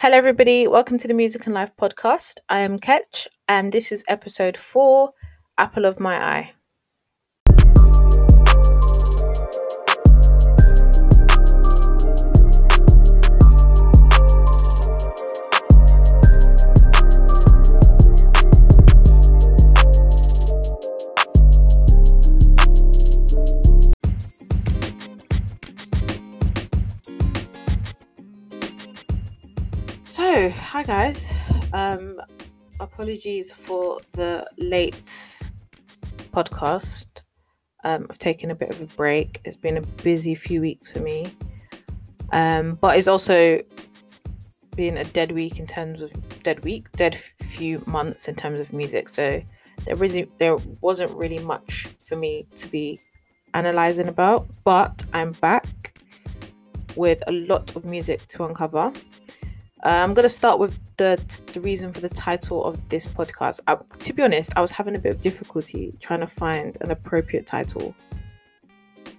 Hello, everybody. Welcome to the Music and Life podcast. I am Ketch, and this is episode four Apple of My Eye. So, hi guys. Um, apologies for the late podcast. Um, I've taken a bit of a break. It's been a busy few weeks for me. Um, but it's also been a dead week in terms of dead week, dead few months in terms of music. So there isn't there wasn't really much for me to be analyzing about. But I'm back with a lot of music to uncover. Uh, I'm going to start with the the reason for the title of this podcast. I, to be honest, I was having a bit of difficulty trying to find an appropriate title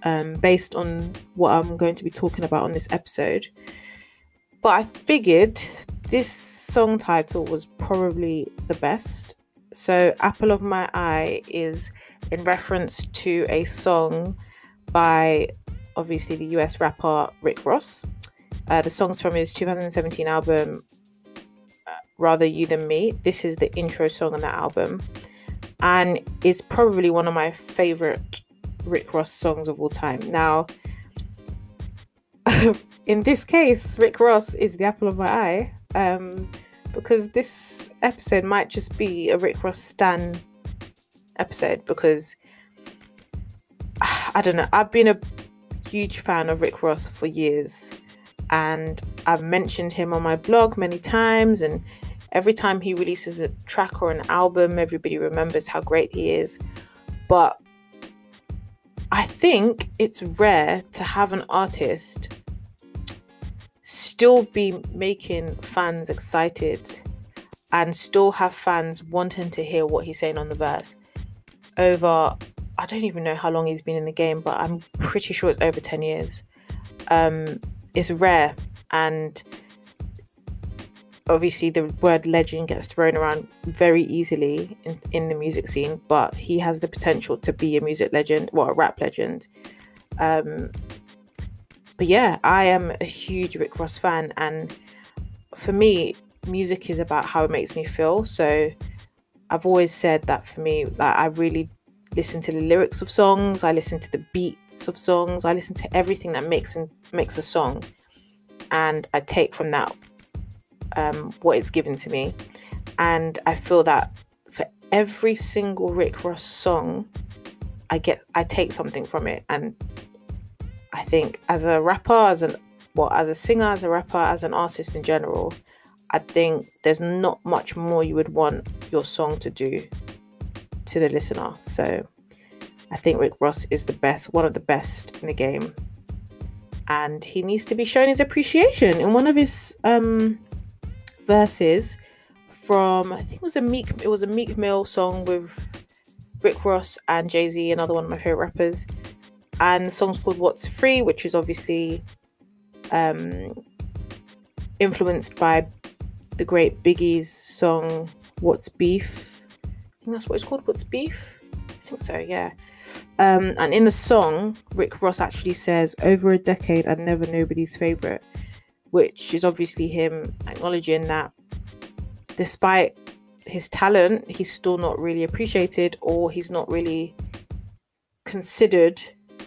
um, based on what I'm going to be talking about on this episode. But I figured this song title was probably the best. So, Apple of My Eye is in reference to a song by obviously the US rapper Rick Ross. Uh, the songs from his 2017 album, uh, Rather You Than Me. This is the intro song on that album, and is probably one of my favorite Rick Ross songs of all time. Now, in this case, Rick Ross is the apple of my eye, um, because this episode might just be a Rick Ross stan episode because I don't know. I've been a huge fan of Rick Ross for years and I've mentioned him on my blog many times and every time he releases a track or an album everybody remembers how great he is. But I think it's rare to have an artist still be making fans excited and still have fans wanting to hear what he's saying on the verse. Over I don't even know how long he's been in the game but I'm pretty sure it's over 10 years. Um it's rare and obviously the word legend gets thrown around very easily in, in the music scene but he has the potential to be a music legend well a rap legend. Um but yeah i am a huge rick ross fan and for me music is about how it makes me feel. So i've always said that for me like i really listen to the lyrics of songs i listen to the beats of songs i listen to everything that makes and makes a song. And i take from that um, what it's given to me. And i feel that for every single rick ross song i get i take something from it. And i think as a rapper as an well as a singer as a rapper as an artist in general i think there's not much more you would want your song to do to the listener. So I think Rick Ross is the best, one of the best in the game. And he needs to be shown his appreciation in one of his um, verses from I think it was a Meek it was a Meek Mill song with Rick Ross and Jay Z, another one of my favorite rappers. And the song's called What's Free, which is obviously um, influenced by the great Biggie's song What's Beef think that's what it's called. What's beef? I think so. Yeah. Um, and in the song, Rick Ross actually says, "Over a decade, I'd never nobody's favorite," which is obviously him acknowledging that, despite his talent, he's still not really appreciated or he's not really considered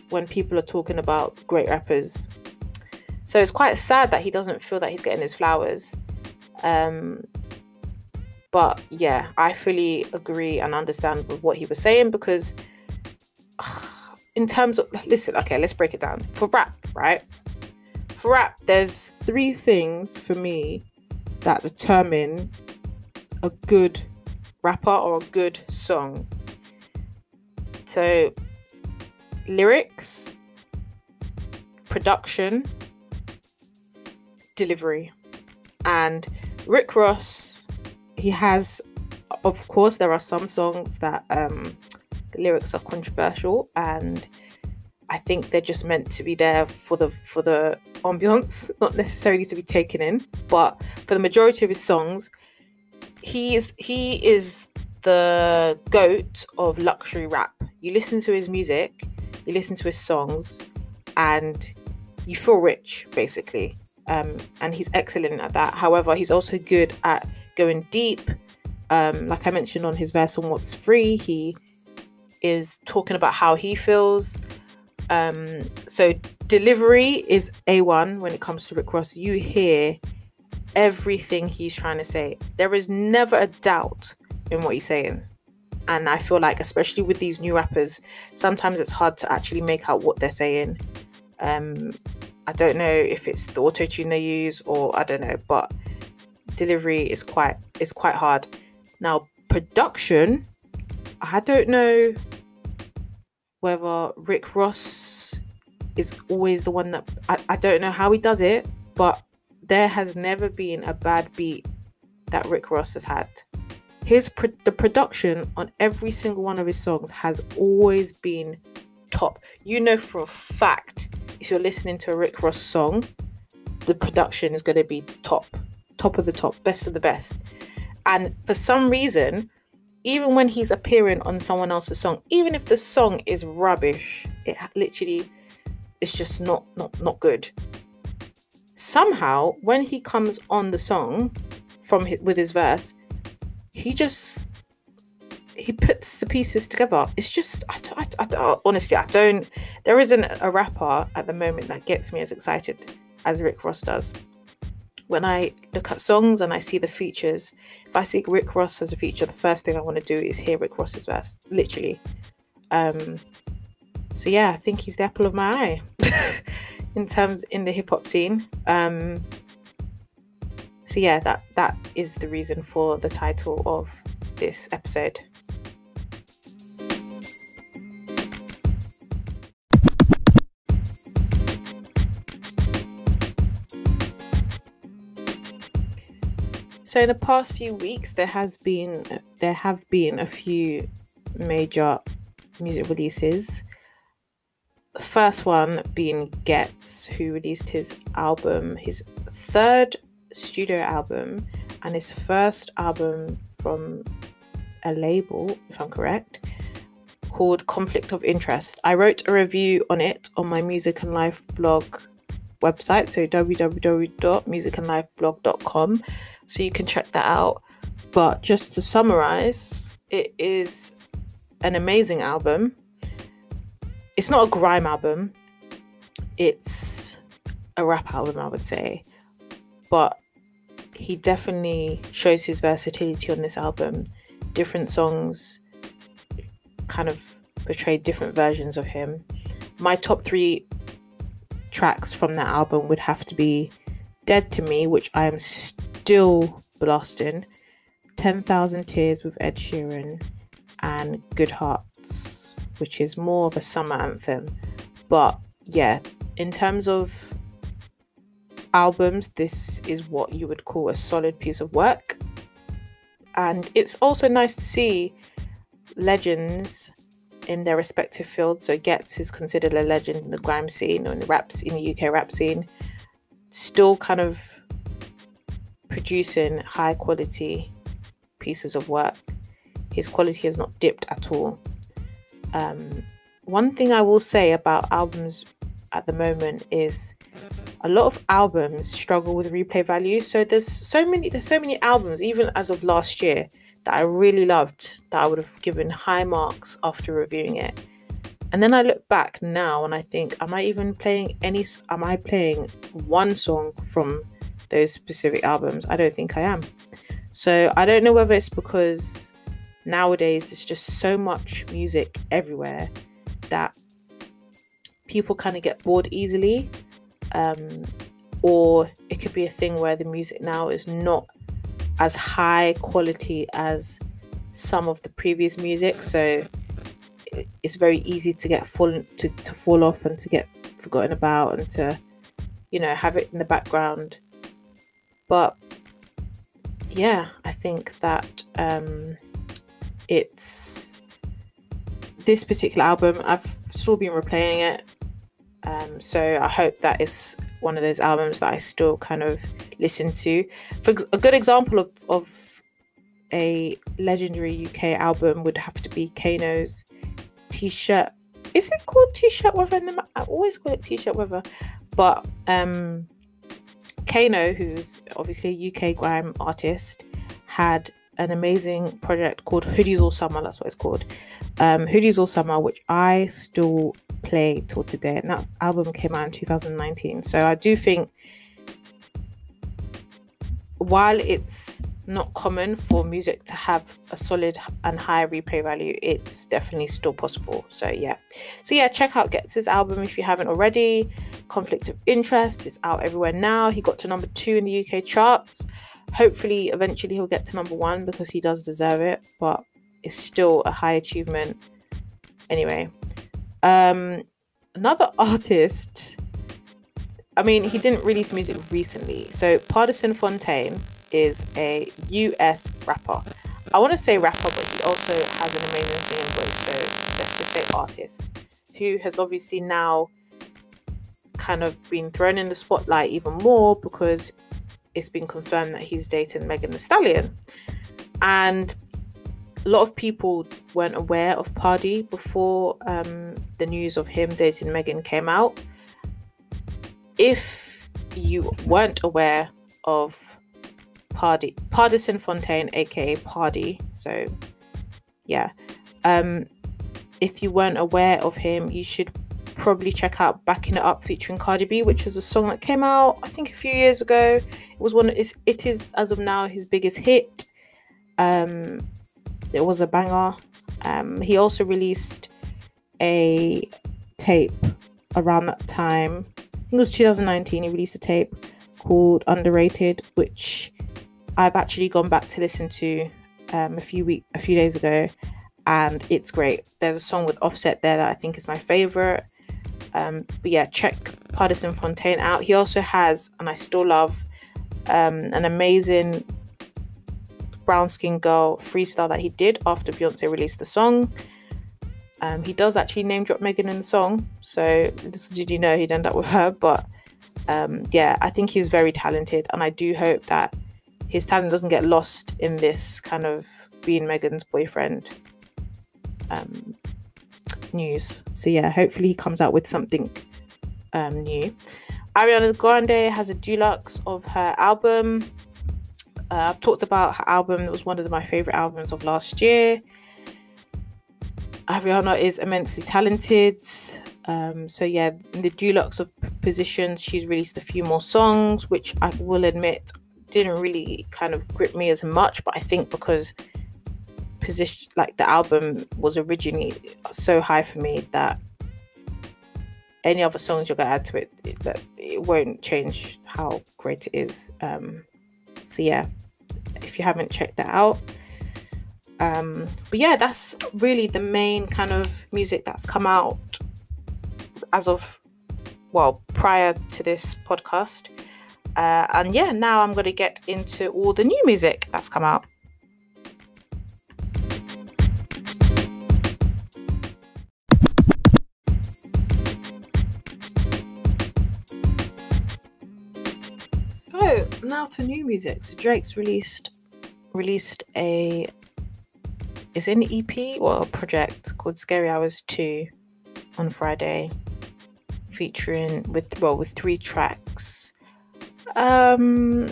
when people are talking about great rappers. So it's quite sad that he doesn't feel that he's getting his flowers. Um, but yeah, I fully agree and understand with what he was saying because, ugh, in terms of, listen, okay, let's break it down. For rap, right? For rap, there's three things for me that determine a good rapper or a good song. So, lyrics, production, delivery. And Rick Ross he has of course there are some songs that um the lyrics are controversial and I think they're just meant to be there for the for the ambiance, not necessarily to be taken in, but for the majority of his songs, he is he is the goat of luxury rap. You listen to his music, you listen to his songs, and you feel rich basically. Um, and he's excellent at that. However, he's also good at going deep. Um, like I mentioned on his verse on What's Free, he is talking about how he feels. Um, so delivery is A1 when it comes to Rick Ross. You hear everything he's trying to say. There is never a doubt in what he's saying. And I feel like, especially with these new rappers, sometimes it's hard to actually make out what they're saying. Um, I don't know if it's the auto tune they use or I don't know, but delivery is quite is quite hard. Now production, I don't know whether Rick Ross is always the one that I, I don't know how he does it, but there has never been a bad beat that Rick Ross has had. His pro- the production on every single one of his songs has always been top. You know for a fact if you're listening to a Rick Ross song, the production is going to be top, top of the top, best of the best. And for some reason, even when he's appearing on someone else's song, even if the song is rubbish, it literally is just not not not good. Somehow, when he comes on the song from his, with his verse, he just he puts the pieces together. It's just I, I, I, oh, honestly I don't. There isn't a rapper at the moment that gets me as excited as Rick Ross does when I look at songs and I see the features, if I see Rick Ross as a feature, the first thing I want to do is hear Rick Ross's verse, literally. Um, so yeah, I think he's the apple of my eye in terms in the hip hop scene. Um, so yeah, that that is the reason for the title of this episode. So in the past few weeks, there has been there have been a few major music releases. The first one being Ghetts, who released his album, his third studio album, and his first album from a label, if I'm correct, called Conflict of Interest. I wrote a review on it on my Music and Life blog website, so www.musicandlifeblog.com so you can check that out. But just to summarize, it is an amazing album. It's not a grime album, it's a rap album, I would say. But he definitely shows his versatility on this album. Different songs kind of portray different versions of him. My top three tracks from that album would have to be Dead to Me, which I am still blasting, 10,000 Tears with Ed Sheeran, and Good Hearts, which is more of a summer anthem. But yeah, in terms of albums, this is what you would call a solid piece of work. And it's also nice to see legends in their respective fields. So Ghetts is considered a legend in the grime scene or in the rap in the UK rap scene still kind of producing high quality pieces of work. His quality has not dipped at all. Um, one thing I will say about albums at the moment is a lot of albums struggle with replay value. So there's so many there's so many albums, even as of last year, that I really loved that I would have given high marks after reviewing it. And then I look back now and I think, am I even playing any? Am I playing one song from those specific albums? I don't think I am. So I don't know whether it's because nowadays there's just so much music everywhere that people kind of get bored easily. Um, or it could be a thing where the music now is not as high quality as some of the previous music. So it's very easy to get full to, to fall off and to get forgotten about and to you know have it in the background but yeah i think that um it's this particular album i've still been replaying it um so i hope that is one of those albums that I still kind of listen to. For a good example of, of a legendary UK album would have to be Kano's T-shirt. Is it called T-shirt weather? I always call it T-shirt weather, but um, Kano, who's obviously a UK grime artist, had an amazing project called Hoodies All Summer. That's what it's called. Um, Hoodies All Summer, which I still play till today, and that album came out in 2019. So I do think, while it's not common for music to have a solid and high replay value, it's definitely still possible. So yeah, so yeah, check out Ghetts' album if you haven't already. Conflict of Interest is out everywhere now. He got to number two in the UK charts. Hopefully, eventually he'll get to number one because he does deserve it, but it's still a high achievement. Anyway, um, another artist. I mean, he didn't release music recently. So, Pardison Fontaine is a US rapper. I want to say rapper, but he also has an amazing singing voice. So, let's just say artist who has obviously now kind of been thrown in the spotlight even more because it's been confirmed that he's dating Megan Thee Stallion. And a lot of people weren't aware of Pardi before um, the news of him dating Megan came out. If you weren't aware of Pardi, Pardison Fontaine, aka Pardi, so yeah, um, if you weren't aware of him, you should probably check out Backing It Up featuring Cardi B, which is a song that came out I think a few years ago. It was one is it is as of now his biggest hit. Um it was a banger. Um he also released a tape around that time. I think it was 2019 he released a tape called Underrated which I've actually gone back to listen to um, a few week a few days ago and it's great. There's a song with Offset there that I think is my favorite. Um, but yeah, check Pardison Fontaine out. He also has, and I still love, um, an amazing brown skin girl freestyle that he did after Beyonce released the song. Um, he does actually name drop Megan in the song, so did you know he'd end up with her? But um, yeah, I think he's very talented, and I do hope that his talent doesn't get lost in this kind of being Megan's boyfriend um, news. So yeah, hopefully he comes out with something um, new. Ariana Grande has a deluxe of her album. Uh, I've talked about her album. It was one of my favorite albums of last year. Ariana is immensely talented. Um, so yeah, in the deluxe of positions, she's released a few more songs, which I will admit didn't really kind of grip me as much. But I think because position like the album was originally so high for me that any other songs you're gonna add to it, that it won't change how great it is. Um, so yeah, if you haven't checked that out. Um, but yeah, that's really the main kind of music that's come out as of well prior to this podcast. Uh, and yeah, now I'm to get into all the new music that's come out. Now to new music. So Drake's released released a is an EP or a project called Scary Hours 2 on Friday, featuring with well with three tracks. Um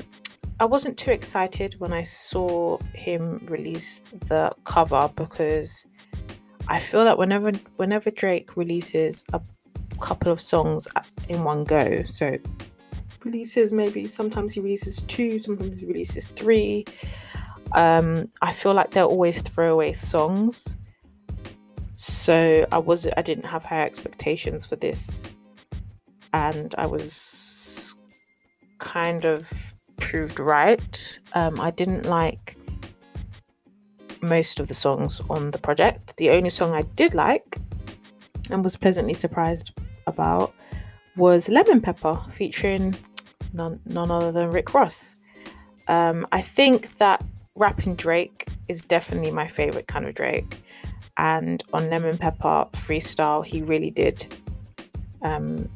I wasn't too excited when I saw him release the cover because I feel that whenever whenever Drake releases a couple of songs in one go, so releases maybe sometimes he releases two sometimes he releases three. Um i feel like they're always throwaway songs. So i was i didn't have high expectations for this. And i was kind of proved right. Um i didn't like most of the songs on the project. The only song i did like and was pleasantly surprised about was lemon pepper featuring none, none other than Rick Ross. Um, I think that rapping Drake is definitely my favorite kind of Drake. And on Lemon Pepper Freestyle, he really did um,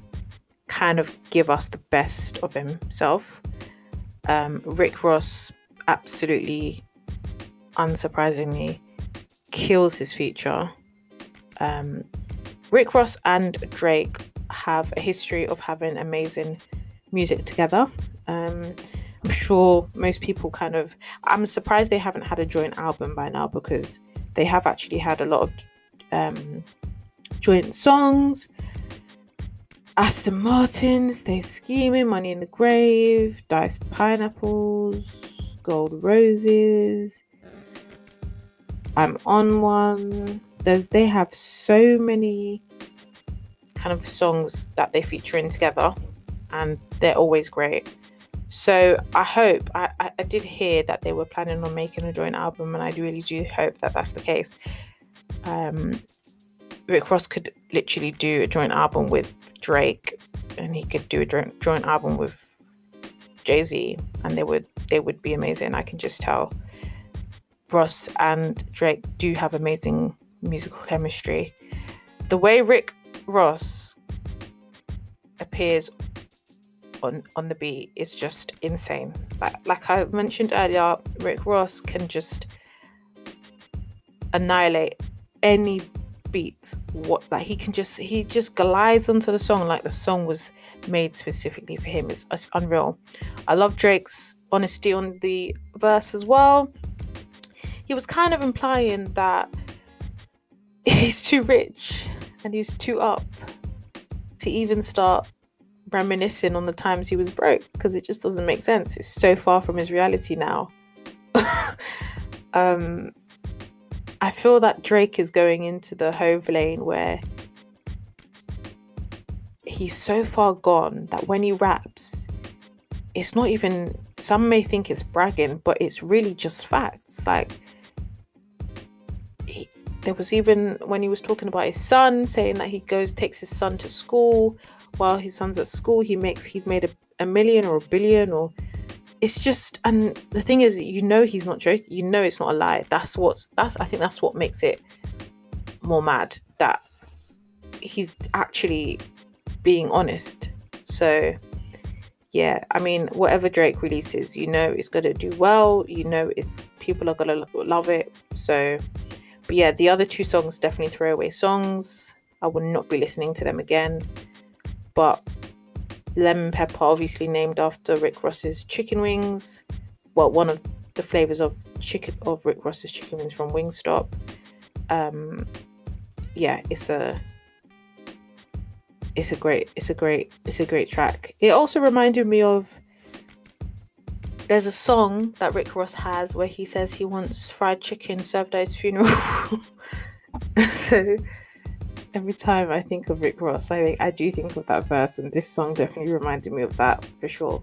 kind of give us the best of himself. Um, Rick Ross absolutely, unsurprisingly, kills his feature. Um, Rick Ross and Drake have a history of having amazing music together. Um, I'm sure most people kind of. I'm surprised they haven't had a joint album by now because they have actually had a lot of um, joint songs. Aston Martins, They Scheming, Money in the Grave, Diced Pineapples, Gold Roses. I'm on one. There's they have so many kind of songs that they feature in together and they're always great. So I hope I, I did hear that they were planning on making a joint album and I really do hope that that's the case. Um, Rick Ross could literally do a joint album with Drake, and he could do a joint, joint album with Jay Z, and they would they would be amazing. I can just tell. Ross and Drake do have amazing musical chemistry. The way Rick Ross appears on on the beat is just insane. Like like I mentioned earlier, Rick Ross can just annihilate any beat. What like he can just he just glides onto the song like the song was made specifically for him. It's, it's unreal. I love drake's honesty on the verse as well. He was kind of implying that he's too rich and he's too up to even start reminiscing on the times he was broke because it just doesn't make sense it's so far from his reality now um I feel that Drake is going into the Hov lane where he's so far gone that when he raps, it's not even, some may think it's bragging, but it's really just facts. Like, he, there was even when he was talking about his son, saying that he goes, takes his son to school. While his son's at school, he makes, he's made a, a million or a billion or it's just and the thing is you know he's not joking you know it's not a lie. That's what that's i think that's what makes it more mad that he's actually being honest. So yeah i mean whatever drake releases you know it's going to do well you know it's people are going to love it. So but yeah the other two songs definitely throwaway songs. I will not be listening to them again but lemon pepper, obviously named after Rick Ross's chicken wings. Well, one of the flavors of chicken of Rick Ross's chicken wings from Wingstop. Um, yeah, it's a it's a great it's a great it's a great track. It also reminded me of there's a song that Rick Ross has where he says he wants fried chicken served at his funeral. so every time I think of Rick Ross, I think I do think of that verse, and this song definitely reminded me of that for sure.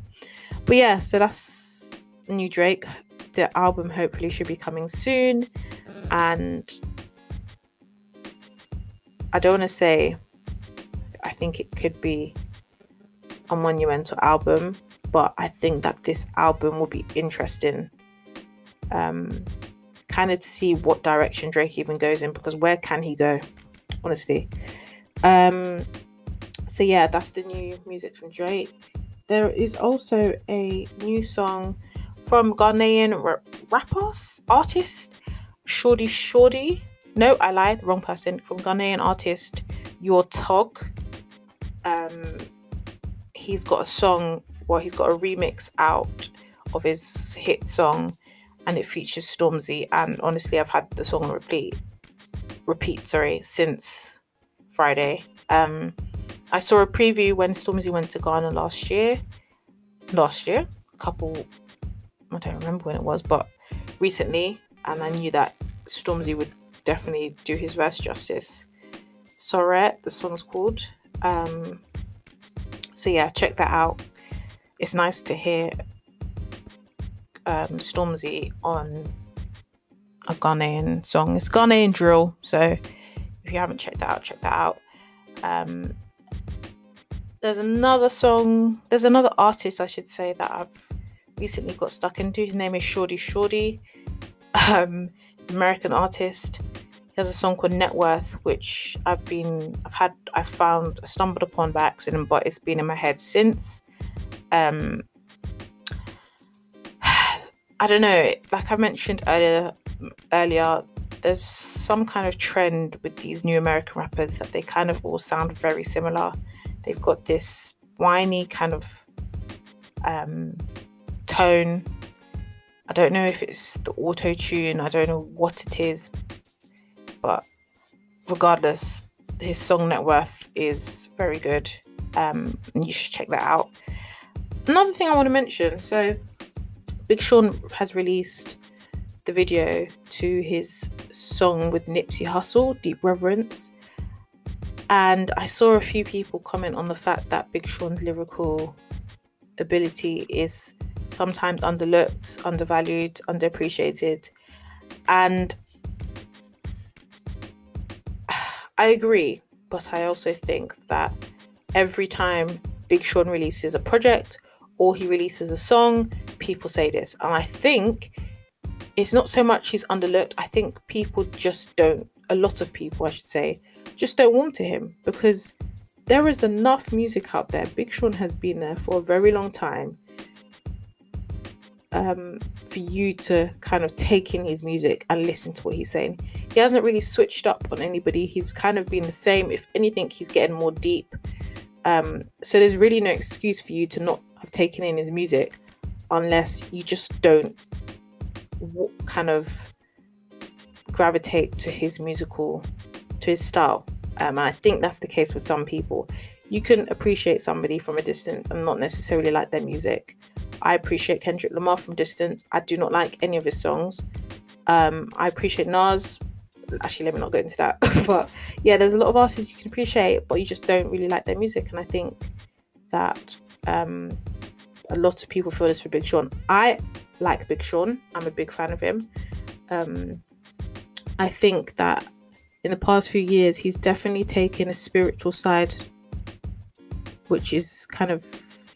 But yeah, so that's new Drake. The album hopefully should be coming soon, and I don't want to say I think it could be a monumental album, but I think that this album will be interesting. Um, kind of to see what direction Drake even goes in because where can he go? Honestly. Um, so yeah, that's the new music from Drake. There is also a new song from Ghanaian rappers artist Shorty Shorty. No, I lied, wrong person. From Ghanaian artist Yaw Tog. Um, he's got a song, well, he's got a remix out of his hit song, and it features Stormzy. And honestly, I've had the song repeat repeat, sorry, since Friday. Um, I saw a preview when Stormzy went to Ghana last year. Last year, a couple, I don't remember when it was, but recently, and I knew that Stormzy would definitely do his verse justice. Sorette, the song's called. Um, so yeah, check that out. It's nice to hear um, Stormzy on a Ghanaian song. It's Ghanaian drill, so if you haven't checked that out, check that out. Um, there's another song, there's another artist, I should say, that I've recently got stuck into. His name is Shorty Shorty. Um, he's an American artist. He has a song called Net Worth, which I've been, I've had, I found, I stumbled upon by accident, but it's been in my head since. Um, I don't know. Like I mentioned earlier, earlier, there's some kind of trend with these new American rappers that they kind of all sound very similar. They've got this whiny kind of um, tone. I don't know if it's the auto tune. I don't know what it is, but regardless, his song Net Worth is very good. Um, you should check that out. Another thing I want to mention so, Big Sean has released the video to his song with Nipsey Hussle, Deep Reverence. And I saw a few people comment on the fact that Big Sean's lyrical ability is sometimes underlooked, undervalued, underappreciated. And I agree, but I also think that every time Big Sean releases a project or he releases a song, people say this. And I think it's not so much he's underlooked, I think people just don't, a lot of people, I should say, just don't warm to him because there is enough music out there. Big Sean has been there for a very long time um, for you to kind of take in his music and listen to what he's saying. He hasn't really switched up on anybody. He's kind of been the same. If anything, he's getting more deep. Um, so there's really no excuse for you to not have taken in his music unless you just don't kind of gravitate to his musical, to his style. Um, and I think that's the case with some people. You can appreciate somebody from a distance and not necessarily like their music. I appreciate Kendrick Lamar from distance. I do not like any of his songs. Um, I appreciate Nas. Actually, let me not go into that. but yeah, there's a lot of artists you can appreciate, but you just don't really like their music. And I think that um, a lot of people feel this for Big Sean. I like Big Sean. I'm a big fan of him. Um, I think that in the past few years, he's definitely taken a spiritual side, which is kind of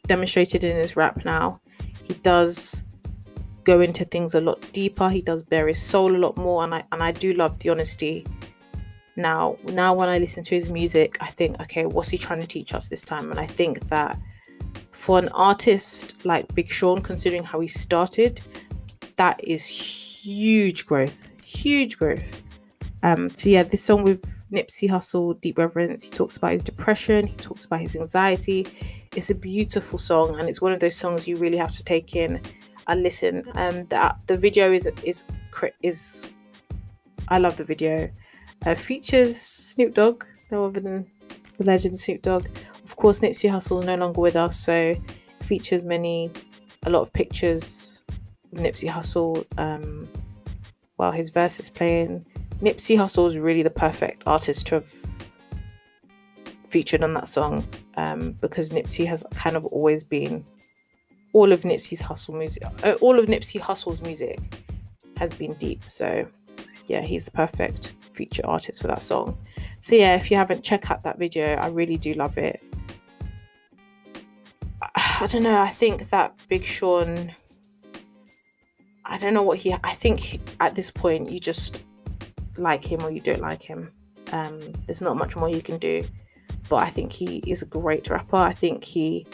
demonstrated in his rap now. He does go into things a lot deeper. He does bare his soul a lot more, and I and I do love the honesty. Now, now when I listen to his music, I think, okay, what's he trying to teach us this time? And I think that for an artist like Big Sean, considering how he started, that is huge growth, huge growth. Um, so yeah, this song with Nipsey Hussle, Deep Reverence, he talks about his depression, he talks about his anxiety. It's a beautiful song, and it's one of those songs you really have to take in and listen. Um, the the video is is is I love the video. Uh, features Snoop Dogg, no other than the legend Snoop Dogg. Of course, Nipsey Hussle is no longer with us, so features many, a lot of pictures of Nipsey Hussle um, while his verse is playing Nipsey Hussle is really the perfect artist to have featured on that song um, because Nipsey has kind of always been all of Nipsey's Hussle music, uh, all of Nipsey Hussle's music has been deep. So yeah, he's the perfect feature artist for that song. So yeah, if you haven't checked out that video, I really do love it. I don't know. I think that Big Sean. I don't know what he. I think at this point you just like him or you don't like him. Um, there's not much more you can do. But I think he is a great rapper. I think he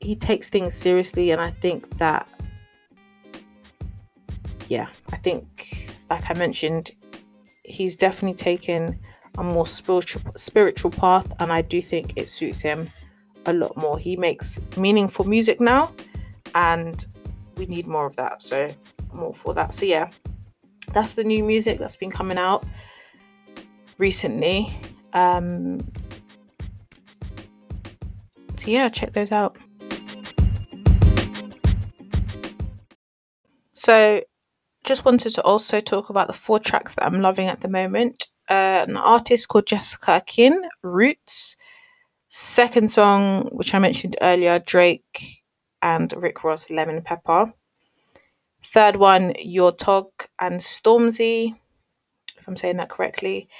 he takes things seriously and I think that yeah, I think like I mentioned, he's definitely taken a more spiritual spiritual path and I do think it suits him a lot more. He makes meaningful music now and we need more of that. So more for that. So yeah, that's the new music that's been coming out recently. Um, so yeah, check those out. So, just wanted to also talk about the four tracks that I'm loving at the moment. Uh, an artist called Jessica Akin, Roots. Second song, which I mentioned earlier, Drake and Rick Ross, Lemon Pepper. Third one, Yaw Tog and Stormzy, if I'm saying that correctly.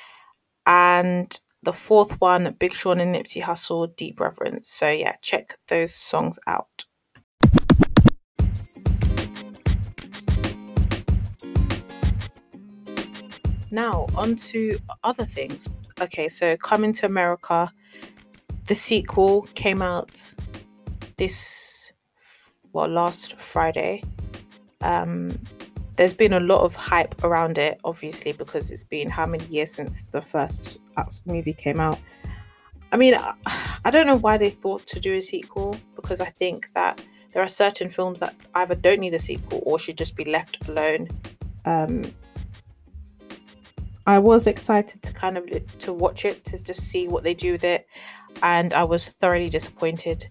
And the fourth one, Big Sean and Nipsey Hussle, Deep Reverence. So yeah, check those songs out. now on to other things. Okay, so Coming to America, the sequel came out this well last Friday. Um, there's been a lot of hype around it, obviously, because it's been how many years since the first movie came out. I mean, I don't know why they thought to do a sequel because I think that there are certain films that either don't need a sequel or should just be left alone. Um, I was excited to kind of to watch it to just see what they do with it, and I was thoroughly disappointed,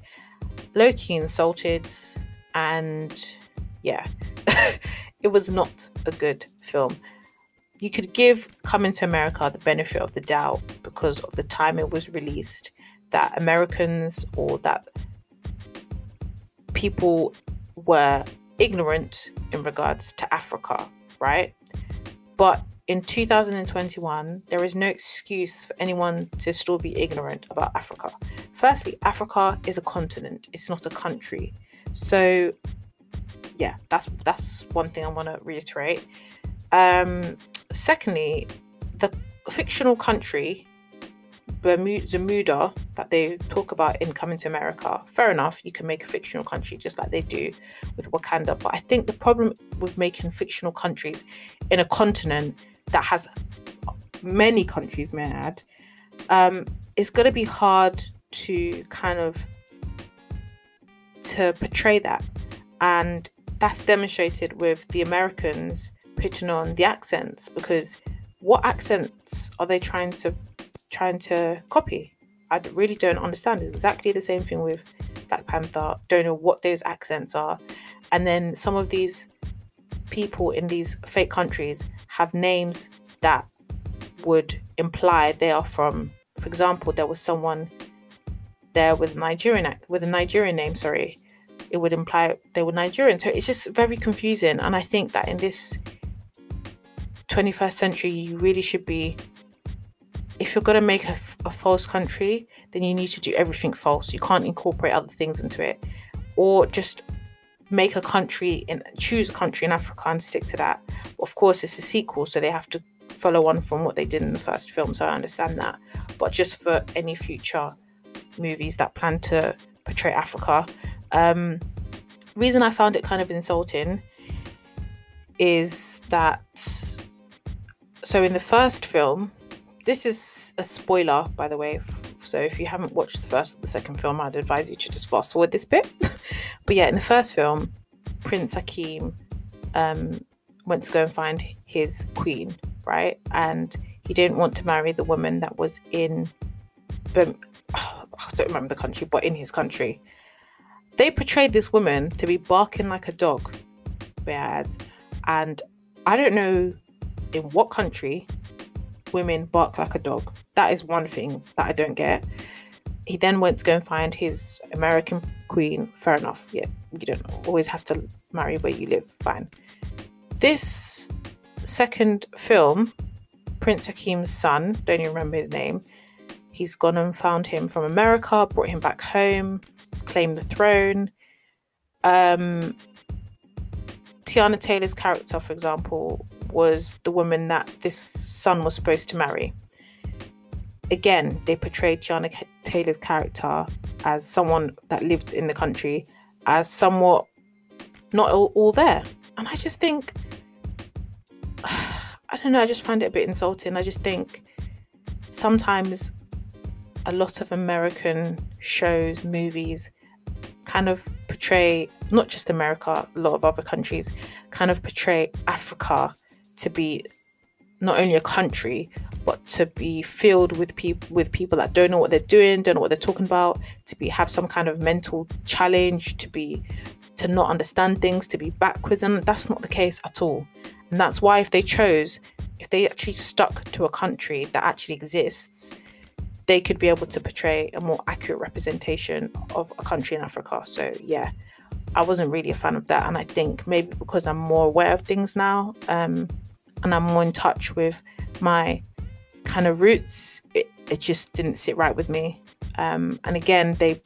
low-key insulted, and yeah, it was not a good film. You could give Coming to America the benefit of the doubt because of the time it was released, that Americans or that people were ignorant in regards to Africa, right? But in 2021, there is no excuse for anyone to still be ignorant about Africa. Firstly, Africa is a continent, it's not a country. So yeah, that's that's one thing I want to reiterate. Um, secondly, the fictional country Zamunda that they talk about in Coming to America, fair enough, you can make a fictional country just like they do with Wakanda. But I think the problem with making fictional countries in a continent that has many countries, may I add, um, it's going to be hard to kind of to portray that, and that's demonstrated with the Americans putting on the accents because what accents are they trying to trying to copy? I really don't understand. It's exactly the same thing with Black Panther. Don't know what those accents are, and then some of these people in these fake countries have names that would imply they are from. For example, there was someone there with Nigerian with a Nigerian name. Sorry, it would imply they were Nigerian. So it's just very confusing. And I think that in this 21st century, you really should be, if you're going to make a, a false country, then you need to do everything false. You can't incorporate other things into it. Or just make a country and choose a country in Africa and stick to that. Of course, it's a sequel, so they have to follow on from what they did in the first film. So I understand that. But just for any future movies that plan to portray Africa, um, reason I found it kind of insulting is that so in the first film, this is a spoiler, by the way. So if you haven't watched the first or the second film, I'd advise you to just fast forward this bit. but yeah, in the first film, Prince Akeem um, went to go and find his queen, right? And he didn't want to marry the woman that was in, I don't remember the country, but in his country they portrayed this woman to be barking like a dog, bad. And I don't know in what country women bark like a dog. That is one thing that I don't get. He then went to go and find his American queen. Fair enough. Yeah, you don't always have to marry where you live. Fine. This second film, Prince Akeem's son, don't even remember his name, he's gone and found him from America, brought him back home, claimed the throne. Um, Teyana Taylor's character, for example, was the woman that this son was supposed to marry. Again, they portrayed Teyana Taylor's character as someone that lived in the country, as somewhat not all, all there. And I just think, I don't know, I just find it a bit insulting. I just think sometimes a lot of American shows, movies, kind of portray not just America, a lot of other countries kind of portray Africa to be not only a country but to be filled with people with people that don't know what they're doing, don't know what they're talking about, to be have some kind of mental challenge, to be to not understand things, to be backwards, and that's not the case at all. And that's why if they chose, if they actually stuck to a country that actually exists, they could be able to portray a more accurate representation of a country in Africa. So yeah, I wasn't really a fan of that, and I think maybe because I'm more aware of things now, um, and I'm more in touch with my kind of roots, it, it just didn't sit right with me. Um, and again, they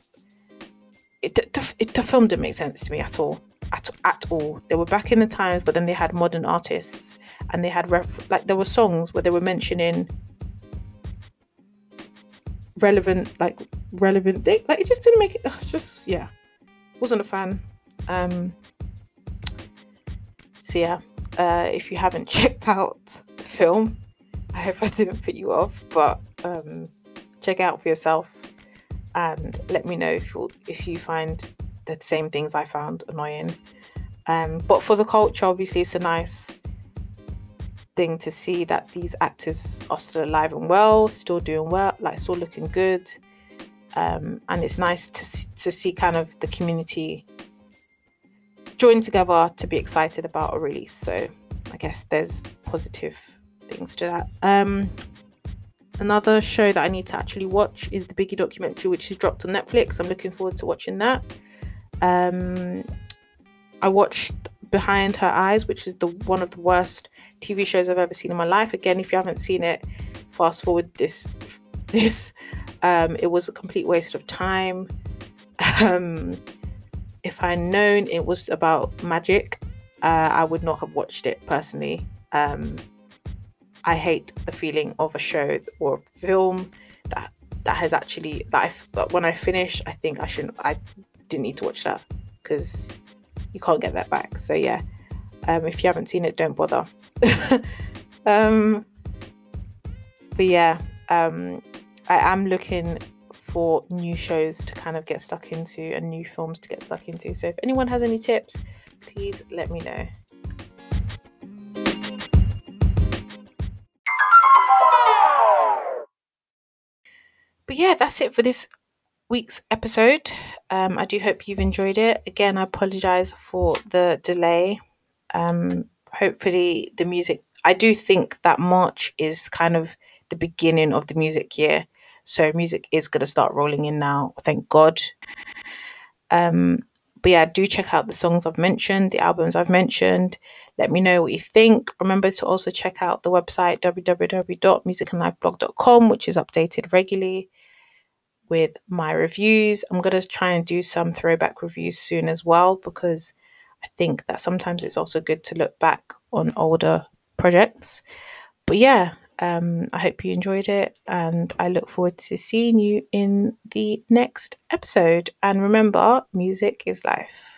it, the, it, the film didn't make sense to me at all. at, at all. They were back in the times, but then they had modern artists and they had ref like there were songs where they were mentioning relevant like relevant thing. Like it just didn't make it. It's just yeah, wasn't a fan. Um. So yeah, uh, if you haven't checked out the film, I hope I didn't put you off, but um, check out for yourself and let me know if you if you find the same things I found annoying. Um, but for the culture, obviously, it's a nice thing to see that these actors are still alive and well, still doing well, like still looking good. Um, and it's nice to, to see kind of the community join together to be excited about a release. So I guess there's positive things to that. Um, another show that I need to actually watch is the Biggie documentary, which is dropped on Netflix. I'm looking forward to watching that. Um, I watched Behind Her Eyes, which is the one of the worst TV shows I've ever seen in my life. Again, if you haven't seen it, fast forward this. This um, it was a complete waste of time. Um, if I'd known it was about magic, uh, I would not have watched it personally. Um, I hate the feeling of a show or a film that that has actually that, I, that when I finish, I think I shouldn't. I didn't need to watch that because you can't get that back. So yeah, um, if you haven't seen it, don't bother. um, but yeah, um, I am looking for new shows to kind of get stuck into and new films to get stuck into. So if anyone has any tips, please let me know. But yeah, that's it for this week's episode. Um, I do hope you've enjoyed it. Again, I apologize for the delay. Um, hopefully, the music. I do think that March is kind of the beginning of the music year. So, music is going to start rolling in now, thank God. Um, but yeah, do check out the songs I've mentioned, the albums I've mentioned. Let me know what you think. Remember to also check out the website www.musicandlifeblog.com, which is updated regularly with my reviews. I'm going to try and do some throwback reviews soon as well because I think that sometimes it's also good to look back on older projects. But yeah, um, I hope you enjoyed it and I look forward to seeing you in the next episode. And remember, music is life.